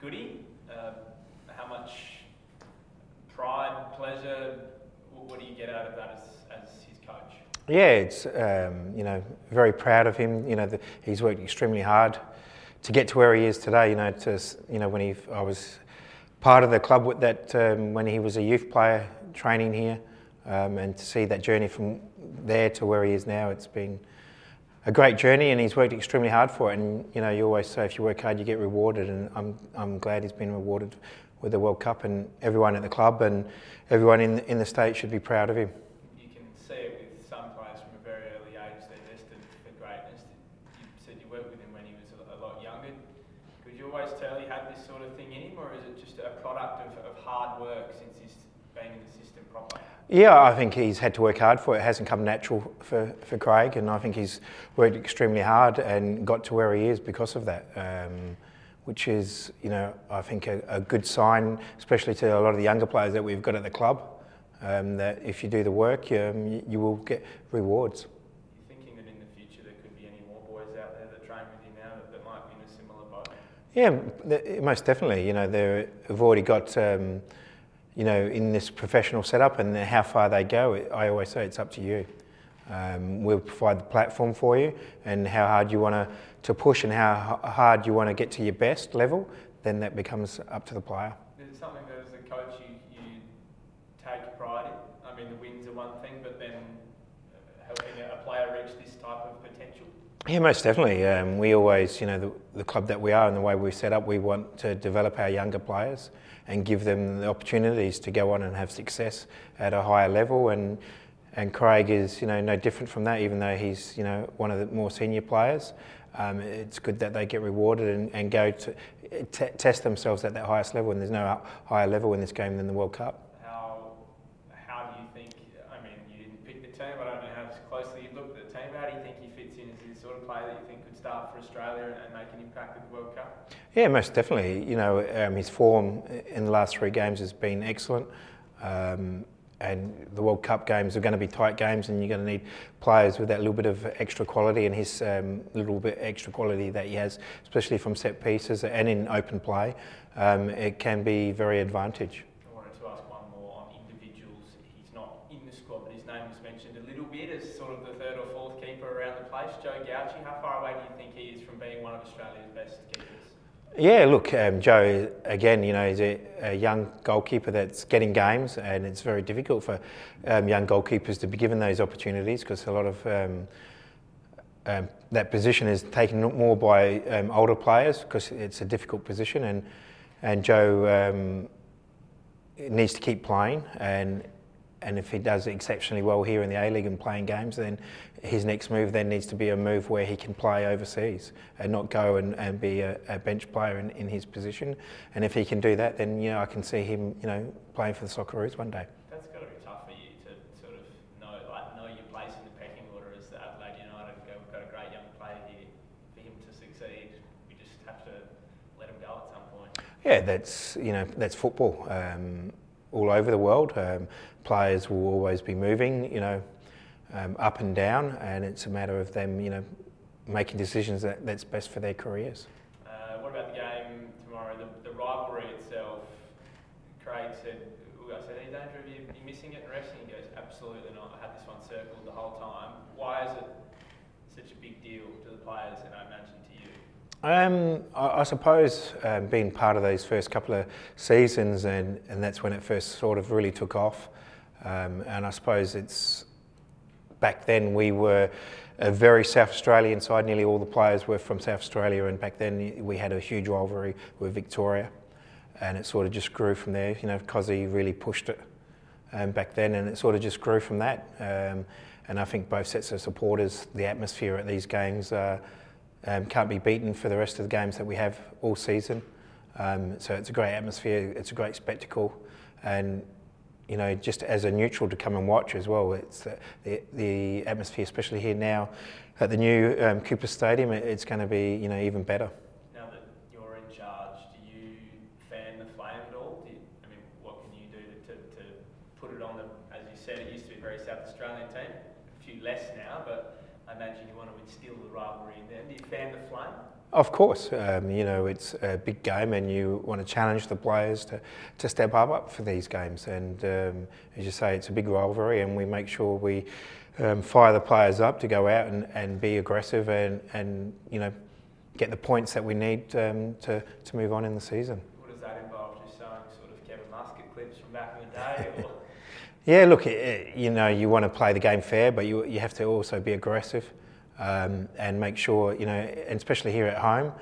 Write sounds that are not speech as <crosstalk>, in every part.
Goody. Uh, how much pride, pleasure, what, do you get out of that as, as his coach? Yeah, it's um, you know very proud of him. You know the, he's worked extremely hard to get to where he is today. You know, to you know when he I was part of the club with that um, when he was a youth player training here, um, and to see that journey from there to where he is now, it's been a great journey, and he's worked extremely hard for it. And you know, you always say if you work hard, you get rewarded, and I'm I'm glad he's been rewarded with the World Cup, and everyone at the club and everyone in in the state should be proud of him. You can see it with some players from a very early age; they're destined for greatness. You said you worked with him when he was a, lot younger. Could you always tell he had this sort of thing in him, or is it just a product of, of hard work since he's in the system proper? Yeah, I think he's had to work hard for it. It hasn't come natural for, for Craig, and I think he's worked extremely hard and got to where he is because of that. Um, which is, you know, I think a, a, good sign, especially to a lot of the younger players that we've got at the club, um, that if you do the work, um, you, you, will get rewards. You're thinking that in the future there could be any more boys out there that train with you now that, that might be in a similar boat? Yeah, most definitely. You know, they've already got, um, you know, in this professional setup and how far they go, I always say it's up to you. Um, we'll provide the platform for you and how hard you want to, to push and how hard you want to get to your best level, then that becomes up to the player. Is it something that as a coach you, you take pride in? I mean, the wins are one thing, but then uh, helping a player reach this type of potential? Yeah, most definitely. Um, we always, you know, the, the club that we are and the way we're set up, we want to develop our younger players and give them the opportunities to go on and have success at a higher level and and Craig is, you know, no different from that. Even though he's, you know, one of the more senior players, um, it's good that they get rewarded and, and go to t- test themselves at that highest level. And there's no higher level in this game than the World Cup. How how do you think? I mean, you didn't pick the team. I don't know how closely you looked at the team. How do you think he fits in as the sort of player that you think could start for Australia and make an impact at the World Cup? Yeah, most definitely. You know, um, his form in the last three games has been excellent. Um, and the World Cup games are going to be tight games, and you're going to need players with that little bit of extra quality and his um, little bit extra quality that he has, especially from set pieces and in open play. Um, it can be very advantage. I wanted to ask one more on individuals. He's not in the squad, but his name was mentioned a little bit as sort of the third or fourth keeper around the place. Joe Gauci, how far away do you think he is from being one of Australia's best keepers? Yeah, look, um, Joe, again, you know, he's a, a, young goalkeeper that's getting games, and it's very difficult for um, young goalkeepers to be given those opportunities because a lot of um, um that position is taken more by um, older players because it's a difficult position, and and Joe um, needs to keep playing, and and if he does exceptionally well here in the A League and playing games, then his next move then needs to be a move where he can play overseas and not go and, and be a, a bench player in, in his position. And if he can do that, then you know I can see him you know playing for the Socceroos one day. That's got to be tough for you to sort of know like know your place in the pecking order as the Adelaide United. Go, we've got a great young player here. For him to succeed, we just have to let him go at some point. Yeah, that's you know that's football. Um, all over the world. Um, players will always be moving, you know, um, up and down, and it's a matter of them, you know, making decisions that, that's best for their careers. Uh, what about the game tomorrow? The, the rivalry itself. Craig said, I said, "Any danger of you, you missing it and resting?" He goes, "Absolutely not. I had this one circled the whole time. Why is it such a big deal to the players, and I imagine to you?" Um, I, I, suppose um, being part of these first couple of seasons, and, and that's when it first sort of really took off. Um, and I suppose it's back then we were a very South Australian side. Nearly all the players were from South Australia, and back then we had a huge rivalry with Victoria, and it sort of just grew from there. You know, Cozzy really pushed it um, back then, and it sort of just grew from that. Um, and I think both sets of supporters, the atmosphere at these games. Uh, um, can't be beaten for the rest of the games that we have all season. Um, so it's a great atmosphere, it's a great spectacle, and you know, just as a neutral to come and watch as well. It's the, the, the atmosphere, especially here now at the new um, Coopers Stadium, it, it's going to be you know even better. Now that you're in charge, do you fan the flame at all? I mean, what can you do to put it on the? As you said, it used to be a very South Australian team. A few less now, but I imagine you want to instill the rivalry in them. Do you fan the flame? Of course, um, you know it's a big game, and you want to challenge the players to, to step up, up for these games. And um, as you say, it's a big rivalry, and we make sure we um, fire the players up to go out and, and be aggressive and, and you know get the points that we need um, to, to move on in the season. What does that involve? Just showing sort of Kevin Muscat clips from back in the day? Yeah, look, you know, you want to play the game fair, but you, you have to also be aggressive um, and make sure, you know, and especially here at home,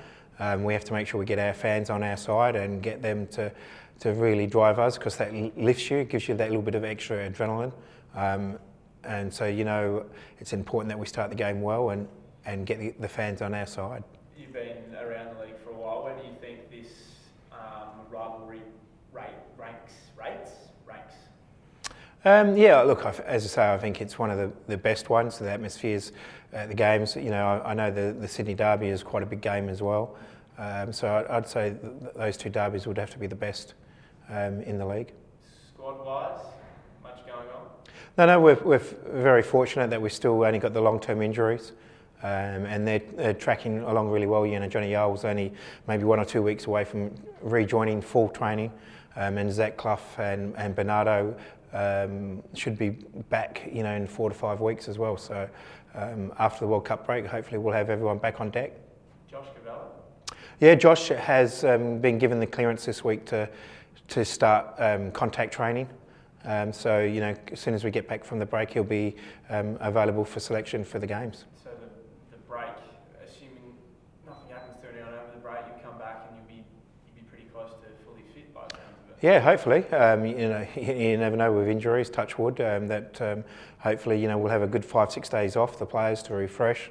um, we have to make sure we get our fans on our side and get them to, to really drive us because that lifts you, gives you that little bit of extra adrenaline. Um, and so, you know, it's important that we start the game well and, and get the, the fans on our side. You've been around the league for a while. Where do you think this um, rivalry rate ranks, rates, ranks? Um, yeah, look, as I say, I think it's one of the, the best ones. The atmospheres at the games, you know, I, I know the, the Sydney Derby is quite a big game as well. Um, so I'd, I'd say th- those two derbies would have to be the best um, in the league. Squad wise, much going on? No, no, we're, we're very fortunate that we've still only got the long term injuries. Um, and they're, they're, tracking along really well. You know, Johnny Yull's only maybe one or two weeks away from rejoining full training, um, and Zach Clough and, and Bernardo um, should be back, you know, in four to five weeks as well. So um, after the World Cup break, hopefully we'll have everyone back on deck. Josh Cavallo? Yeah, Josh has um, been given the clearance this week to, to start um, contact training. Um, so, you know, as soon as we get back from the break, he'll be um, available for selection for the games. So the, the break, assuming nothing happens to anyone over the break, you come back and you'll be, you'll be pretty close to fully fit by the sounds of it. Yeah, hopefully. Um, you know, <laughs> you never know with injuries, touch wood, um, that um, hopefully, you know, we'll have a good five, six days off, the players to refresh.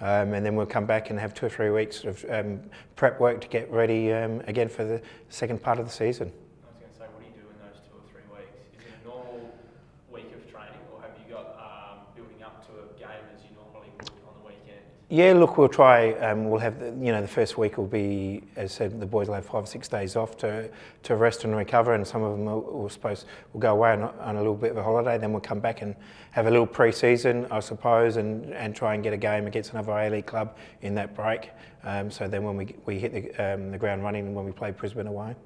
Um, and then we'll come back and have two or three weeks of um, prep work to get ready um, again for the second part of the season. I was going to say, what do you do in those two or three weeks? Is it a normal week of training, or have you got um, building up to a game as you normally would? Yeah, look, we'll try. Um, we'll have the, you know the first week will be, as I said, the boys will have five or six days off to, to rest and recover, and some of them will, suppose will go away on, on, a little bit of a holiday. Then we'll come back and have a little pre-season, I suppose, and, and try and get a game against another A League club in that break. Um, so then when we we hit the, um, the ground running when we play Brisbane away.